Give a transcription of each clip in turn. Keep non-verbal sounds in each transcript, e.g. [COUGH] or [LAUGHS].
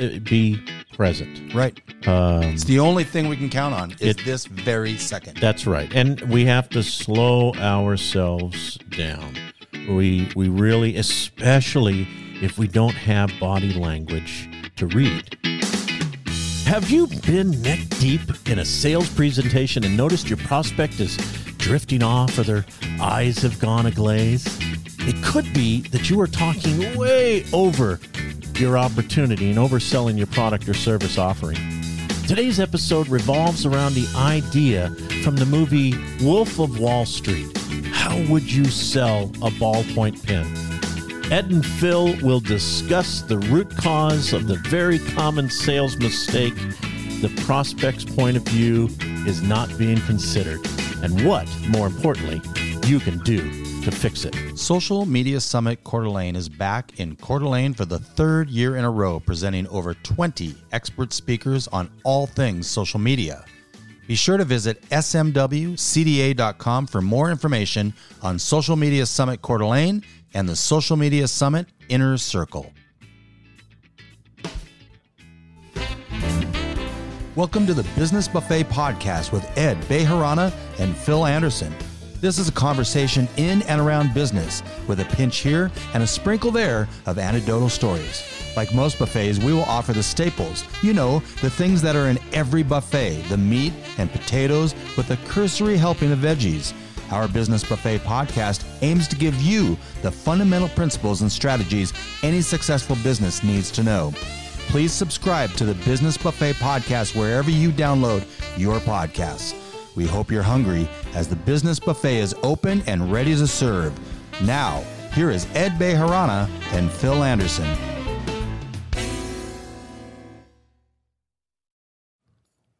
uh, be present. Right. Um, It's the only thing we can count on is It- this very second. That's right. And we have to slow ourselves down. We we really especially if we don't have body language to read. Have you been neck deep in a sales presentation and noticed your prospect is drifting off or their eyes have gone aglaze? It could be that you are talking way over your opportunity and overselling your product or service offering. Today's episode revolves around the idea from the movie Wolf of Wall Street. How would you sell a ballpoint pen? Ed and Phil will discuss the root cause of the very common sales mistake the prospect's point of view is not being considered, and what, more importantly, you can do to fix it. Social Media Summit Coeur d'Alene is back in Coeur d'Alene for the third year in a row, presenting over 20 expert speakers on all things social media. Be sure to visit smwcda.com for more information on Social Media Summit Coeur d'Alene and the Social Media Summit Inner Circle. Welcome to the Business Buffet Podcast with Ed Bejarana and Phil Anderson. This is a conversation in and around business with a pinch here and a sprinkle there of anecdotal stories. Like most buffets, we will offer the staples, you know, the things that are in every buffet the meat and potatoes with a cursory helping of veggies. Our Business Buffet podcast aims to give you the fundamental principles and strategies any successful business needs to know. Please subscribe to the Business Buffet podcast wherever you download your podcasts. We hope you're hungry as the Business Buffet is open and ready to serve. Now, here is Ed Bejarana and Phil Anderson.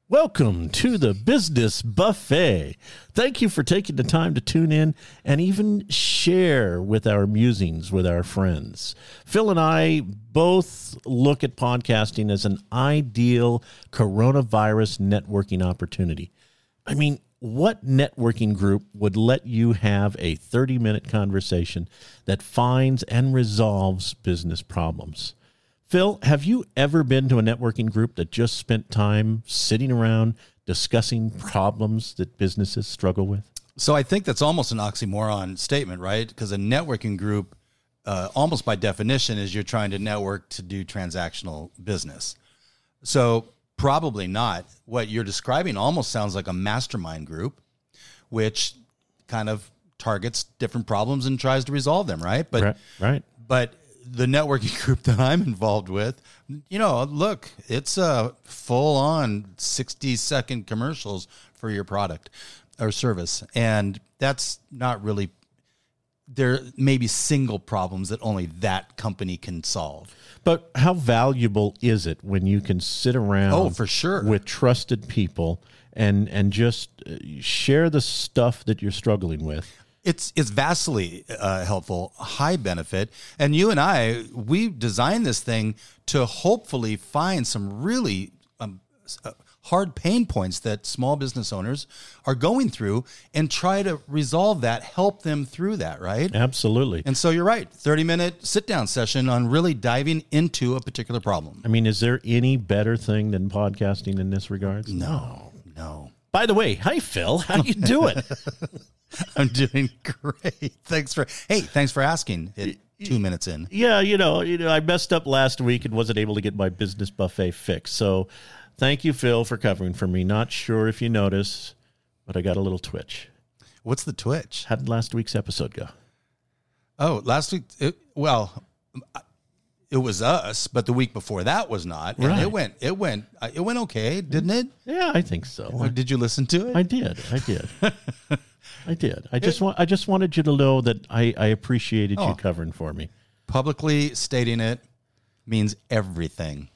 Welcome to the Business Buffet. Thank you for taking the time to tune in and even share with our musings with our friends. Phil and I both look at podcasting as an ideal coronavirus networking opportunity. I mean, what networking group would let you have a 30 minute conversation that finds and resolves business problems? Phil, have you ever been to a networking group that just spent time sitting around discussing problems that businesses struggle with? So I think that's almost an oxymoron statement, right? Because a networking group, uh, almost by definition, is you're trying to network to do transactional business. So probably not. What you're describing almost sounds like a mastermind group, which kind of targets different problems and tries to resolve them, right? But right, right. but the networking [LAUGHS] group that I'm involved with, you know, look, it's a full on 60 second commercials for your product or service. And that's not really, there may be single problems that only that company can solve. But how valuable is it when you can sit around Oh, for sure. with trusted people and and just uh, share the stuff that you're struggling with? It's it's vastly uh, helpful, high benefit, and you and I we designed this thing to hopefully find some really um, uh, hard pain points that small business owners are going through, and try to resolve that, help them through that, right? Absolutely. And so you're right, thirty minute sit down session on really diving into a particular problem. I mean, is there any better thing than podcasting in this regards? No, no, By the way, hi Phil, how you doing? [LAUGHS] I'm doing great. Thanks for hey, thanks for asking. It, two minutes in. yeah, you know, you know, I messed up last week and wasn't able to get my business buffet fixed. So, thank you, Phil, for covering for me. Not sure if you noticed, but I got a little twitch. What's the twitch? How did last week's episode go? Oh, last week. It, well, it was us, but the week before that was not. And Right. it went. It went. uh, It went okay, didn't it? Yeah, I think so. Or did you listen to it? I did. I did. [LAUGHS] I did. I just want. I just wanted you to know that I, I appreciated Oh. you covering for me. Publicly stating it means everything.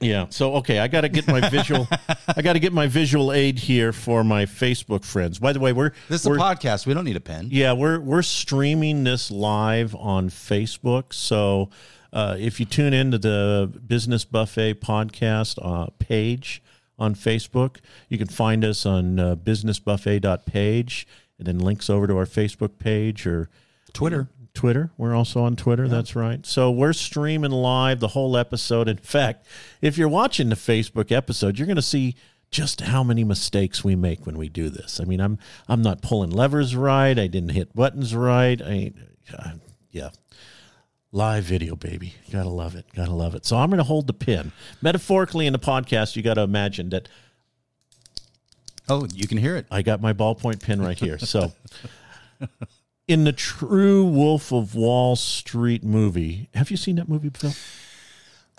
Yeah. So okay, I got to get my visual. [LAUGHS] I got to get my visual aid here for my Facebook friends. By the way, we're This is a we're, podcast. We don't need a pen. Yeah, we're we're streaming this live on Facebook. So uh, if you tune into the Business Buffet podcast uh, page on Facebook, you can find us on uh, businessbuffet.page and then links over to our Facebook page or Twitter. Twitter. We're also on Twitter. That's right. So we're streaming live the whole episode. In fact, if you're watching the Facebook episode, you're going to see just how many mistakes we make when we do this. I mean, I'm I'm not pulling levers right. I didn't hit buttons right. I, uh, yeah. Live video, baby. Gotta love it. Gotta love it. So I'm going to hold the pin. Metaphorically, in the podcast, you got to imagine that Oh, you can hear it. I got my ballpoint pen right here. So, [LAUGHS] in the true Wolf of Wall Street movie, have you seen that movie, Phil?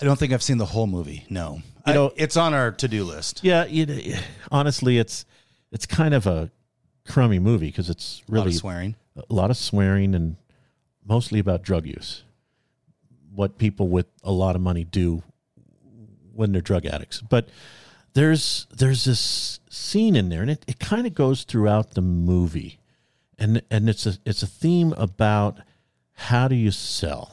I don't think I've seen the whole movie. No, You know- I- it's on our to do list. Yeah, it, honestly, it's it's kind of a crummy movie because it's A really of swearing. a lot of swearing and mostly about drug use. What people with a lot of money do when they're drug addicts. But there's there's this scene in there, and it, it kind of goes throughout the movie, and and it's a it's a theme about how do you sell.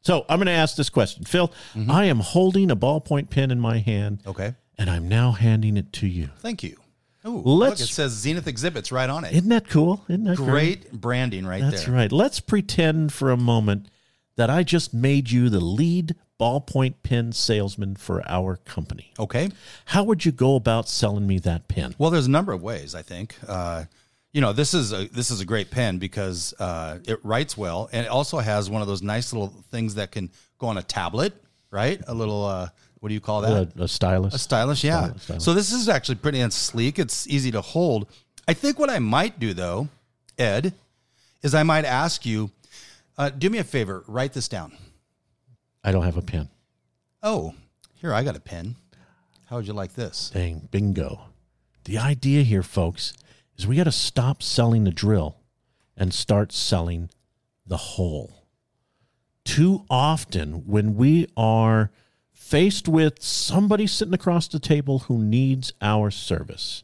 So I'm going to ask this question, Phil. I am holding a ballpoint pen in my hand, Okay, and I'm now handing it to you. thank you. Oh, look, Let's- it says Zenith Exhibits right on it. Isn't that cool? Isn't that great? Great branding right That's there. right. Let's pretend for a moment that I just made you the lead ballpoint pen salesman for our company. Okay. How would you go about selling me that pen? Well, there's a number of ways. I think. Uh, you know, this is a this is a great pen because uh, it writes well, and it also has one of those nice little things that can go on a tablet, right? A little uh, what do you call that? A, a stylus. A stylus, yeah. Stylus, stylus. So this is actually pretty and sleek. It's easy to hold. I think what I might do though, Ed, is I might ask you, uh, do me a favor, write this down. I don't have a pen. Oh, here I got a pen. How would you like this? Dang, bingo. The idea here, folks, is we got to stop selling the drill and start selling the hole. Too often, when we are faced with somebody sitting across the table who needs our service,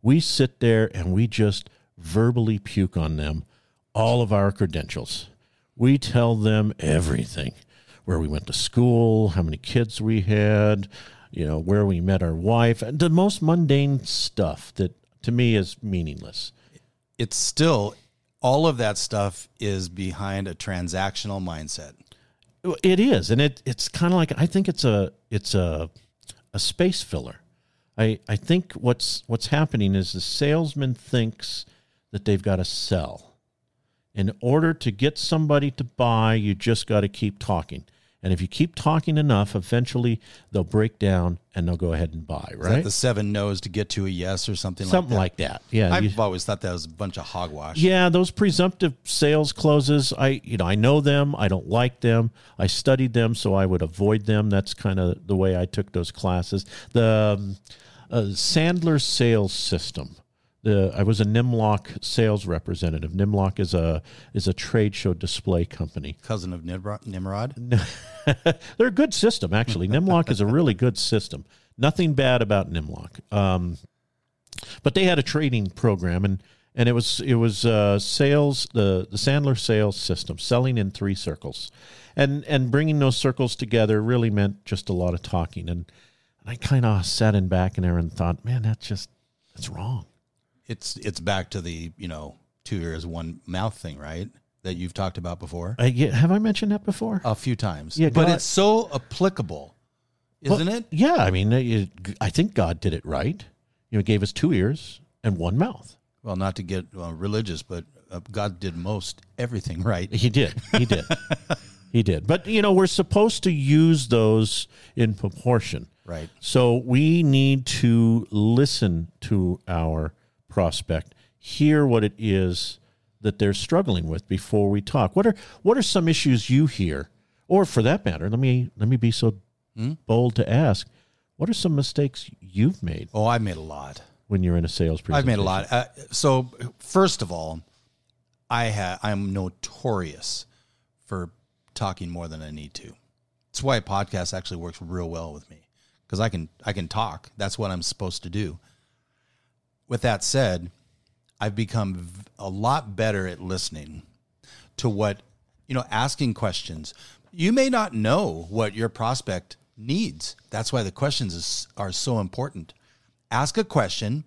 we sit there and we just verbally puke on them all of our credentials. We tell them everything where we went to school, how many kids we had, you know, where we met our wife, and the most mundane stuff that to me is meaningless. It's still all of that stuff is behind a transactional mindset. It is, and it it's kind of like I think it's a it's a a space filler. I I think what's what's happening is the salesman thinks that they've got to sell. In order to get somebody to buy, you just got to keep talking. And if you keep talking enough, eventually they'll break down and they'll go ahead and buy, right? that the seven no's to get to a yes or something, Something like like that. Yeah. I've always thought that was a bunch of hogwash. Yeah, those presumptive sales closes, I you know, I know them, I don't like them. I studied them so I would avoid them. That's kind of the way I took those classes. The um, uh, Sandler sales system. The I was a Nimlok sales representative. Nimlok is a is a trade show display company. Cousin of Nimrod. [LAUGHS] They're a good system, actually. Nimlok is a really good system. Nothing bad about Nimlok. Um, but they had a trading program, and and it was it was uh, sales the the Sandler sales system, selling in three circles, and and bringing those circles together really meant just a lot of talking. And, and I kind of sat in back in there and thought, man, that's just that's wrong. It's it's back to the you know two ears one mouth thing, right? That you've talked about before I, yeah, have I mentioned that before? a few times. Yeah, but God- it's so applicable, isn't Well, it? Yeah, I mean, it, I think God did it right. You know, gave us two ears and one mouth. Well, not to get uh, religious, but uh, God did most everything [LAUGHS] right. He did. He did. he did. But you know, we're supposed to use those in proportion. Right. So we need to listen to our prospect, hear what it is that they're struggling with before we talk. What are what are some issues you hear? Or for that matter, let me let me be so bold to ask, what are some mistakes you've made Oh, I've made a lot. when you're in a sales I've made a lot. Uh, so first of all, I ha- I'm notorious for talking more than I need to. That's why a podcast actually works real well with me because I can I can talk. That's what I'm supposed to do. With that said, I've become a lot better at listening to what you know, asking questions. You may not know what your prospect needs. That's why the questions is, are so important. Ask a question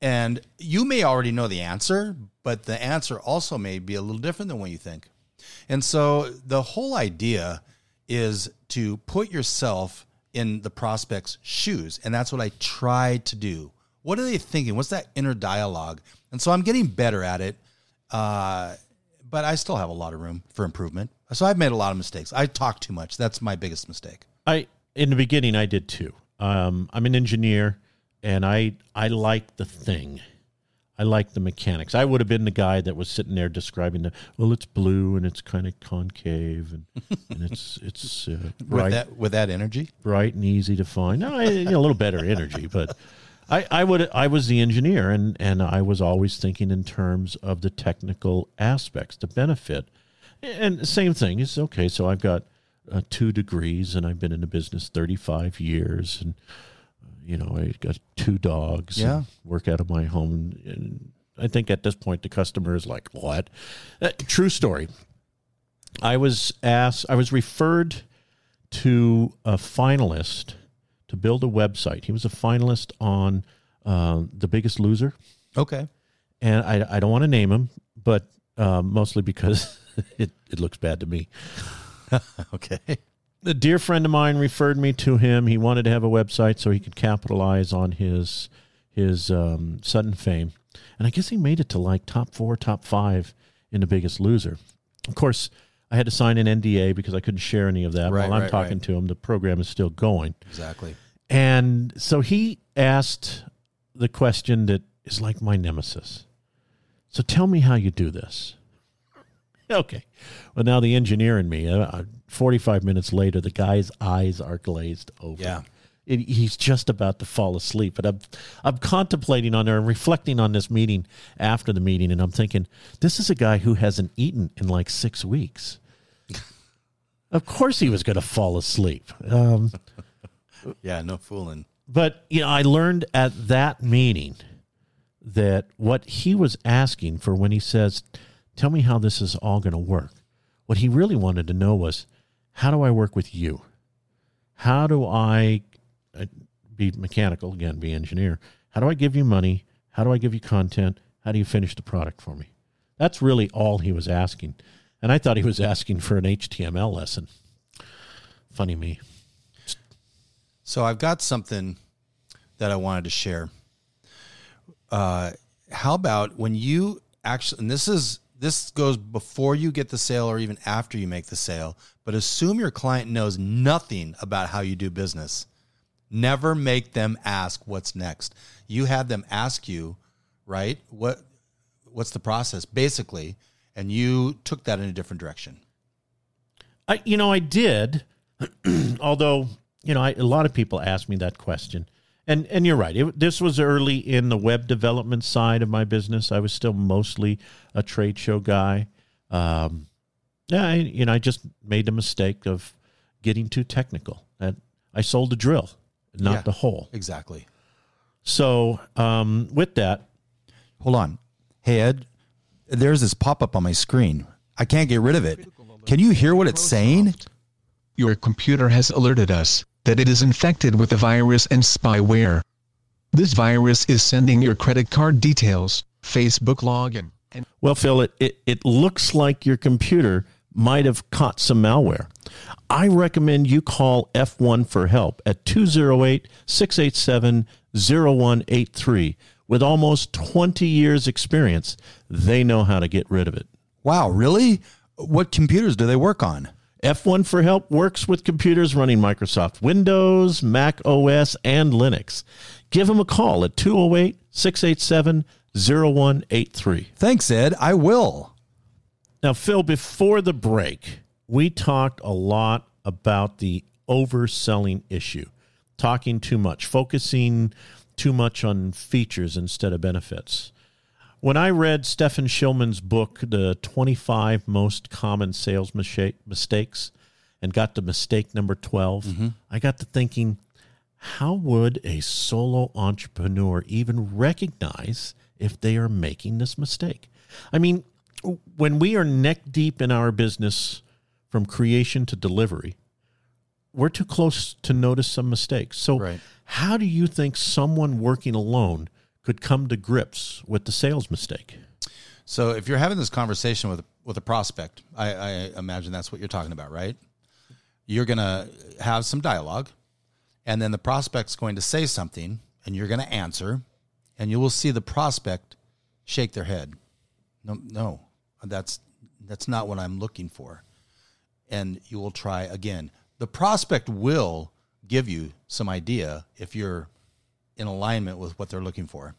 and you may already know the answer, but the answer also may be a little different than what you think. And so the whole idea is to put yourself in the prospect's shoes. And that's what I try to do. What are they thinking? What's that inner dialogue? And so I'm getting better at it. Uh, but I still have a lot of room for improvement. So I've made a lot of mistakes. I talk too much. That's my biggest mistake. I in the beginning I did too. Um, I'm an engineer, and I I like the thing. I like the mechanics. I would have been the guy that was sitting there describing the well, it's blue and it's kind of concave and, and it's it's uh, bright, with that with that energy, bright and easy to find. No, I, you know, a little better energy, but I, I would I was the engineer and and I was always thinking in terms of the technical aspects, the benefit, and same thing is okay. So I've got uh, two degrees and I've been in the business thirty five years and you know, I got two dogs. Yeah. Work out of my home. And I think at this point, the customer is like, what? Uh, true story. I was asked, I was referred to a finalist to build a website. He was a finalist on uh, The Biggest Loser. Okay. And I, I don't want to name him, but uh, mostly because [LAUGHS] it, it looks bad to me. [LAUGHS] okay a dear friend of mine referred me to him. He wanted to have a website so he could capitalize on his his um, sudden fame, and I guess he made it to like top four, top five in The Biggest Loser. Of course, I had to sign an NDA because I couldn't share any of that right, while I'm right, talking right. to him. The program is still going. Exactly. And so he asked the question that is like my nemesis. So tell me how you do this. [LAUGHS] Okay. Well, now the engineer in me, uh, 45 minutes later, the guy's eyes are glazed over. Yeah. It, he's just about to fall asleep. But I'm, I'm contemplating on there and reflecting on this meeting after the meeting, and I'm thinking, this is a guy who hasn't eaten in like six weeks. Of course he was going to fall asleep. Um, [LAUGHS] yeah, no fooling. but, you know, I learned at that meeting that what he was asking for when he says, Tell me how this is all going to work. What he really wanted to know was, how do I work with you? How do I uh, be mechanical again, be engineer? How do I give you money? How do I give you content? How do you finish the product for me? That's really all he was asking. And I thought he was asking for an HTML lesson. Funny me. So I've got something that I wanted to share. Uh, how about when you actually, and this is this goes before you get the sale or even after you make the sale, but assume your client knows nothing about how you do business. Never make them ask what's next. You have them ask you, right? What what's the process basically, and you took that in a different direction. I, you know, I did, [CLEARS THROAT] although you know, I, a lot of people ask me that question, and and you're right. It, this was early in the web development side of my business. I was still mostly a trade show guy. Um, yeah, I, you know, I just made the mistake of getting too technical. And I sold the drill, not Yeah. the hole. Exactly. So um, with that, Hold on. Hey, Ed, there's this pop up on my screen. I can't get rid of it. Can you hear what it's saying? Your computer has alerted us that it is infected with a virus and spyware. This virus is sending your credit card details, Facebook login, and Well, Phil, it, it, it looks like your computer might have caught some malware. I recommend you call F1 for help at 208 687 0183. With almost 20 years' experience, they know how to get rid of it. Wow, really? What computers do they work on? F1 for Help works with computers running Microsoft Windows, Mac OS, and Linux. Give them a call at 208 687 0183. Thanks, Ed. I will. Now, Phil, before the break, we talked a lot about the overselling issue, talking too much, focusing too much on features instead of benefits. When I read Stephan Schiffman's book, The 25 Most Common Sales Mistakes, and got to mistake number 12, mm-hmm. I got to thinking, how would a solo entrepreneur even recognize if they are making this mistake? I mean, when we are neck deep in our business from creation to delivery, we're too close to notice some mistakes. So, Right. How do you think someone working alone could come to grips with the sales mistake? So if you're having this conversation with with a prospect, I, I imagine that's what you're talking about, right? You're gonna have some dialogue, and then the prospect's going to say something, and you're gonna answer, and you will see the prospect shake their head. No, no, that's that's not what I'm looking for. And you will try again. The prospect will give you some idea if you're in alignment with what they're looking for.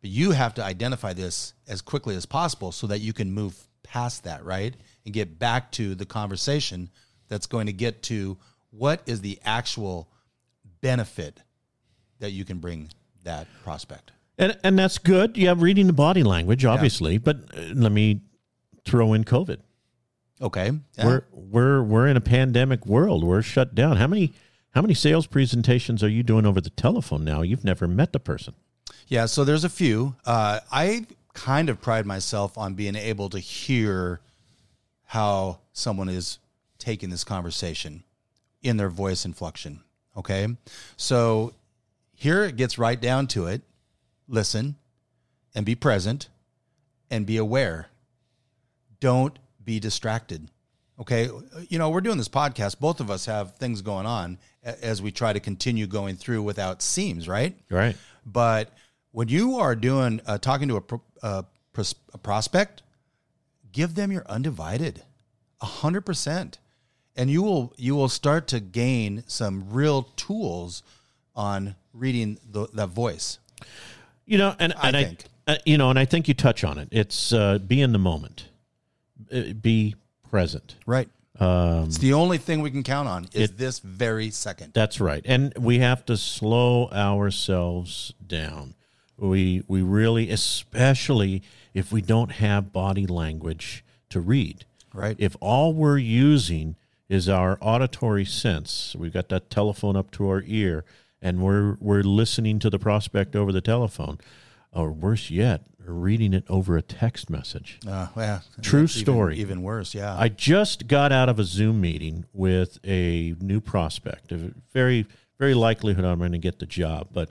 But you have to identify this as quickly as possible so that you can move past that, right? And get back to the conversation that's going to get to what is the actual benefit that you can bring that prospect. And and that's good. Yeah, reading the body language, obviously, but uh, let me throw in COVID. Okay. Yeah. We're we're we're in a pandemic world. We're shut down. How many how many sales presentations are you doing over the telephone now? You've never met the person. Yeah, so there's a few. Uh, I kind of pride myself on being able to hear how someone is taking this conversation in their voice inflection. Okay. So here it gets right down to it listen and be present and be aware. Don't be distracted. Okay. You know, we're doing this podcast. Both of us have things going on as we try to continue going through without seams, right? Right. But when you are doing uh, talking to a, pro, uh, pros- a prospect, give them your undivided, a hundred percent, and you will you will start to gain some real tools on reading the, that voice. You know, and, I and I, think. uh, you know, and I think you touch on it. It's uh, be in the moment, Uh, be present. Right. Um, It's the only thing we can count on is It- this very second. That's right, and we have to slow ourselves down. We we really, especially if we don't have body language to read. Right. If all we're using is our auditory sense, we've got that telephone up to our ear, and we're we're listening to the prospect over the telephone, or worse yet, reading it over a text message. Uh, yeah, True that's even- story. Even, worse. Yeah. I just got out of a Zoom meeting with a new prospect. Very, very likelihood I'm going to get the job, but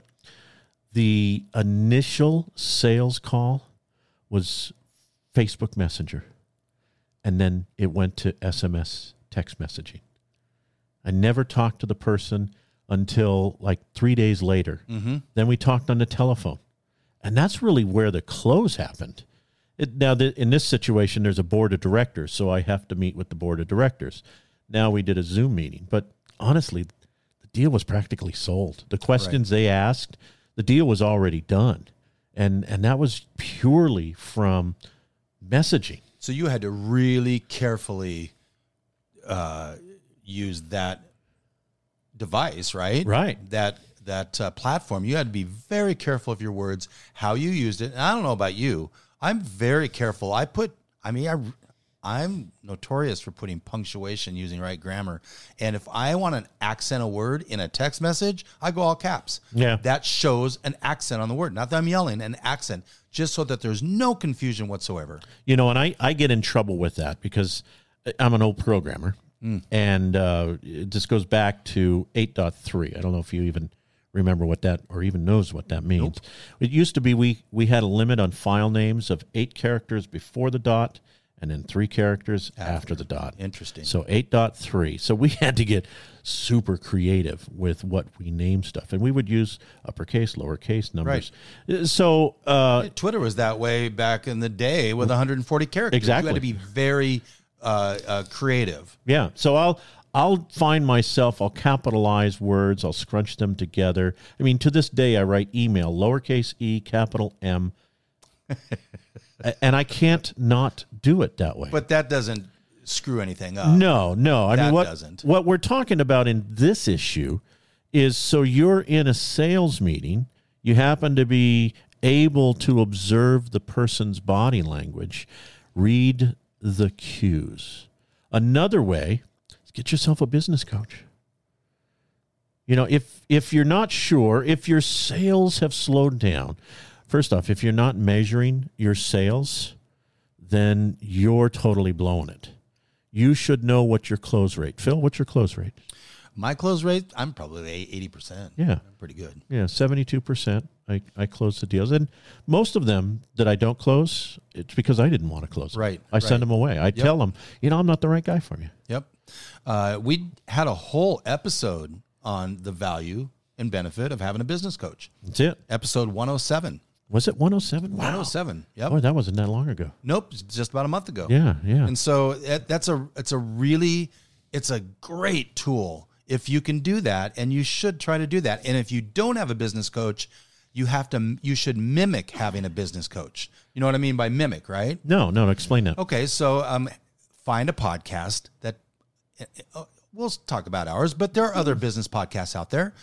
the initial sales call was Facebook Messenger, and then it went to SMS text messaging. I never talked to the person until like three days later. mm-hmm. Then we talked on the telephone, and that's really where the close happened. It, now, the, in this situation, there's a board of directors, so I have to meet with the board of directors. Now we did a Zoom meeting, but honestly, the deal was practically sold. The questions they asked, the deal was already done, and and that was purely from messaging. So you had to really carefully uh, use that device, right? Right. That that uh, platform. You had to be very careful of your words, how you used it. And I don't know about you. I'm very careful. I put. I mean, I. I'm notorious for putting punctuation using right grammar. And if I want to accent a word in a text message, I go all caps. Yeah. That shows an accent on the word. Not that I'm yelling, an accent, just so that there's no confusion whatsoever. You know, and I, I get in trouble with that because I'm an old programmer. And uh, this goes back to 8.3. I don't know if you even remember what that or even knows what that means. It used to be we, we had a limit on file names of eight characters before the dot and then three characters after, the dot. Interesting. So 8.3. So we [LAUGHS] had to get super creative with what we name stuff. And we would use uppercase, lowercase numbers. Right. So uh, Twitter was that way back in the day with 140 characters. Exactly. You had to be very uh, uh, creative. Yeah. So I'll I'll find myself. I'll capitalize words. I'll scrunch them together. I mean, to this day, I write email lowercase e, capital M. [LAUGHS] and I can't not do it that way. But that doesn't screw anything up. no, no. I That mean, what doesn't. what we're talking about in this issue is so you're in a sales meeting. You happen to be able to observe the person's body language, read the cues. Another way get yourself a business coach. You know, if if you're not sure, if your sales have slowed down, first off, if you're not measuring your sales, then you're totally blowing it. You should know what your close rate. Phil, what's your close rate? My close rate, I'm probably eighty percent. Yeah. pretty good. Yeah, seventy-two percent. I I close the deals, and most of them that I don't close, it's because I didn't want to close. them. Right, I send them away. I tell them, you know, I'm not the right guy for you. Yep. Uh, we had a whole episode on the value and benefit of having a business coach. That's it. Episode 107. Was it 107? Wow. 107. Yep. Oh, that wasn't that long ago. Nope, just about a month ago. Yeah, yeah. And so that, that's a it's a really it's a great tool if you can do that and you should try to do that. And if you don't have a business coach, you have to you should mimic having a business coach. You know what I mean by mimic, right? no, no. Explain that. Okay, so um find a podcast that Uh, uh, we'll talk about ours, but there are other hmm. business podcasts out there.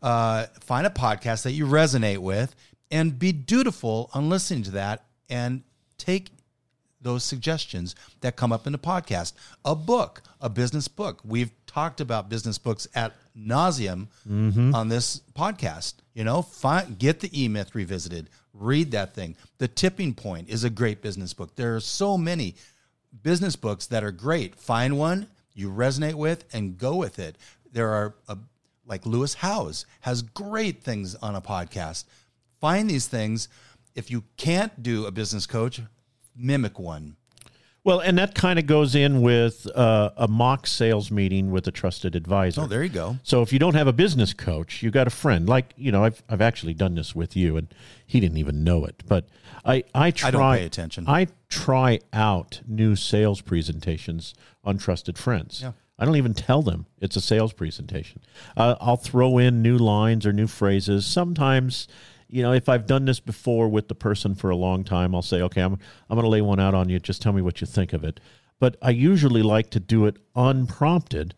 Uh, find a podcast that you resonate with and be dutiful on listening to that and take those suggestions that come up in the podcast. A book, a business book. We've talked about business books at nauseum mm-hmm. on this podcast. You know, find get the E Myth revisited, read that thing. The Tipping Point is a great business book. There are so many business books that are great. Find one you resonate with and go with it. There are uh like Lewis Howes has great things on a podcast. Find these things. If you can't do a business coach, mimic one. Well, and that kind of goes in with uh, a mock sales meeting with a trusted advisor. Oh, there you go. So if you don't have a business coach, you got a friend. Like you know, I've I've actually done this with you, and he didn't even know it. But I I try. don't pay attention. I try out new sales presentations on trusted friends. Yeah. I don't even tell them it's a sales presentation. Uh, I'll throw in new lines or new phrases. Sometimes, you know, if I've done this before with the person for a long time, I'll say, okay, I'm, I'm going to lay one out on you. Just tell me what you think of it. But I usually like to do it unprompted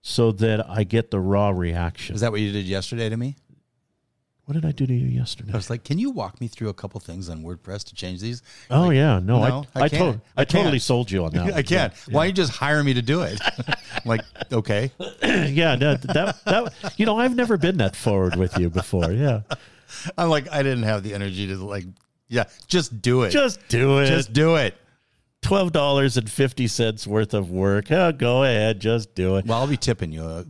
so that I get the raw reaction. Is that what you did yesterday to me? what did I do to you yesterday? I was like, "Can you walk me through a couple things on WordPress to change these?" oh, Like, yeah. No, no, I, I I, can't. to- I, I totally sold you on that. [LAUGHS] I can't. Why don't you just hire me to do it? [LAUGHS] Like, okay. [CLEARS THROAT] yeah, that, that, you know, I've never been that forward with you before. Yeah. [LAUGHS] I'm like, I didn't have the energy to like, yeah, just do it. Just do it. just do it. twelve dollars and fifty cents worth of work. Oh, go ahead, just do it. Well, I'll be tipping you. Uh,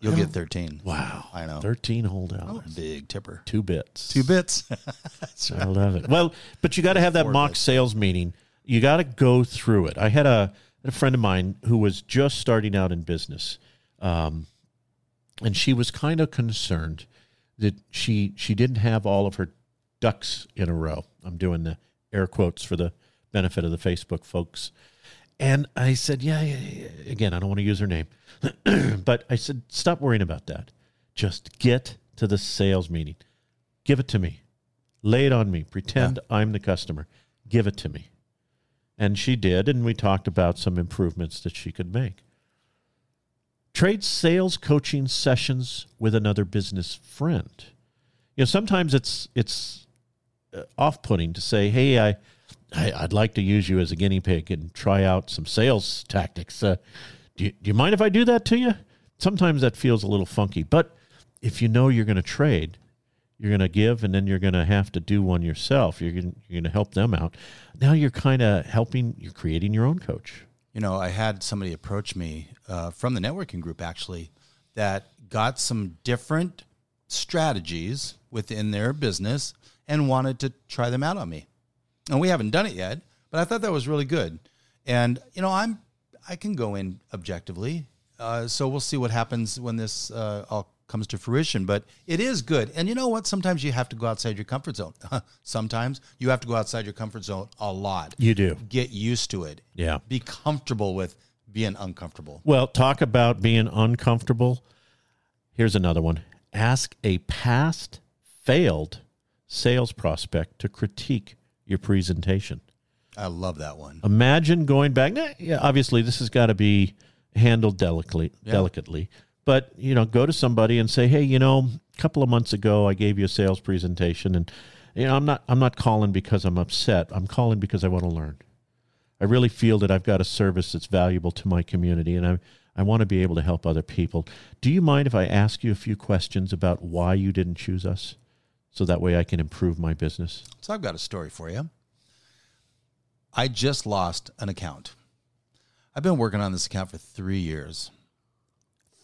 you'll get 13. Wow, I know. thirteen whole dollars, Big tipper. two bits, Two bits. [LAUGHS] I love it. Well, but you got to have that Four mock bits. sales meeting. You got to go through it. I had a, a friend of mine who was just starting out in business, um, and she was kind of concerned that she she didn't have all of her ducks in a row. I'm doing the air quotes for the benefit of the Facebook folks. And I said, yeah, yeah, yeah. again, I don't want to use her name, [CLEARS THROAT] but I said, stop worrying about that. Just get to the sales meeting. Give it to me. Lay it on me. Pretend I'm the customer. Give it to me. And she did, and we talked about some improvements that she could make. Trade sales coaching sessions with another business friend. You know, sometimes it's it's uh, off-putting to say, "Hey, I, I I'd like to use you as a guinea pig and try out some sales tactics. Uh, do you, do you mind if I do that to you?" Sometimes that feels a little funky, but if you know you're going to trade, you're going to give, and then you're going to have to do one yourself. You're going to help them out. Now you're kind of helping. You're creating your own coach. You know, I had somebody approach me uh, from the networking group actually that got some different strategies within their business and wanted to try them out on me. And we haven't done it yet, but I thought that was really good. And you know, I'm I can go in objectively, uh, so we'll see what happens when this uh, all comes to fruition. But it is good. And you know what? Sometimes you have to go outside your comfort zone. [LAUGHS] Sometimes you have to go outside your comfort zone a lot You do. get used to it. Yeah. Be comfortable with being uncomfortable. Well, talk about being uncomfortable. Here's another one. Ask a past failed sales prospect to critique your presentation. I love that one. Imagine going back. Yeah, obviously, this has got to be handled delicately. Delicately, but you know, go to somebody and say, "Hey, you know, a couple of months ago, I gave you a sales presentation, and you know, I'm not, I'm not calling because I'm upset. I'm calling because I want to learn. I really feel that I've got a service that's valuable to my community, and I, I want to be able to help other people. Do you mind if I ask you a few questions about why you didn't choose us, so that way I can improve my business?" So I've got a story for you. I just lost an account. I've been working on this account for three years.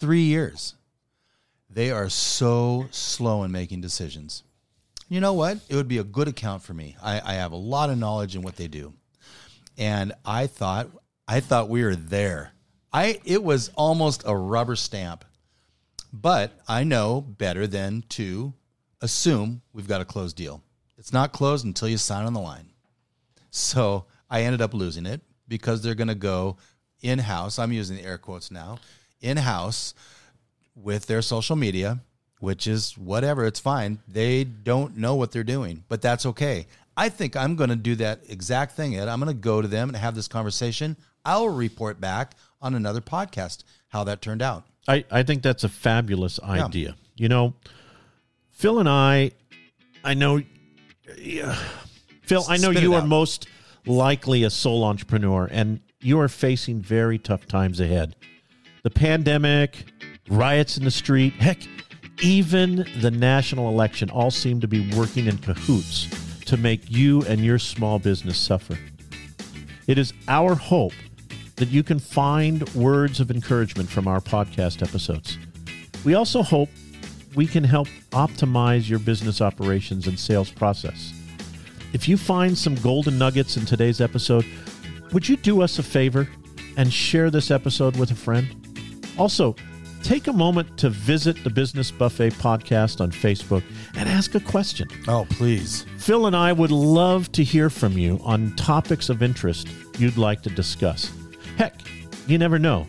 Three years. They are so slow in making decisions. You know what? It would be a good account for me. I, I have a lot of knowledge in what they do. And I thought I thought we were there. I it was almost a rubber stamp. But I know better than to assume we've got a closed deal. It's not closed until you sign on the line. So I ended up losing it because they're going to go in house. I'm using the air quotes now in house with their social media, which is whatever. It's fine. They don't know what they're doing, but that's okay. I think I'm going to do that exact thing, Ed. I'm going to go to them and have this conversation. I'll report back on another podcast how that turned out. I, I think that's a fabulous idea. You know, Phil and I, I know, yeah, Phil, I know Spit you are out. most likely a sole entrepreneur and you are facing very tough times ahead. The pandemic, riots in the street, heck, even the national election all seem to be working in cahoots to make you and your small business suffer. It is our hope that you can find words of encouragement from our podcast episodes. We also hope we can help optimize your business operations and sales process. If you find some golden nuggets in today's episode, would you do us a favor and share this episode with a friend? Also, take a moment to visit the Business Buffet podcast on Facebook and ask a question. Oh, please. Phil and I would love to hear from you on topics of interest you'd like to discuss. Heck, you never know.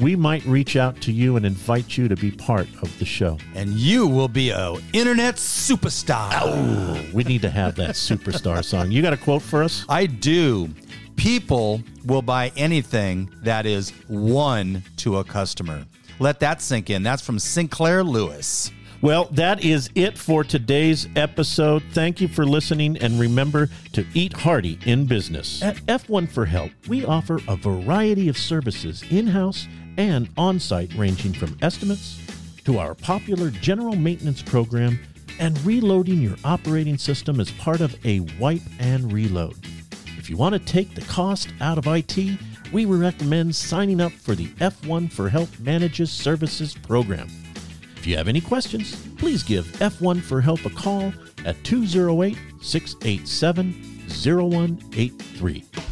We might reach out to you and invite you to be part of the show. And you will be a internet superstar. Oh, We need to have that superstar song. You got a quote for us? I do. People will buy anything that is one to a customer. Let that sink in. That's from Sinclair Lewis. Well, that is it for today's episode. Thank you for listening, and remember to eat hearty in business. At F1 for Help, we offer a variety of services in house and on site, ranging from estimates to our popular general maintenance program and reloading your operating system as part of a wipe and reload. If you want to take the cost out of IT, we recommend signing up for the F1 for Help Manages Services program. If you have any questions, please give F1 for Help a call at 208 687 0183.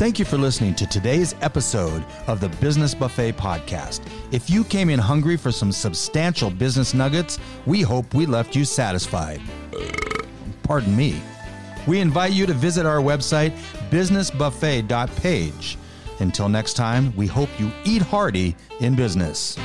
Thank you for listening to today's episode of the Business Buffet Podcast. If you came in hungry for some substantial business nuggets, we hope we left you satisfied. Pardon me. We invite you to visit our website, businessbuffet.page. Until next time, we hope you eat hearty in business.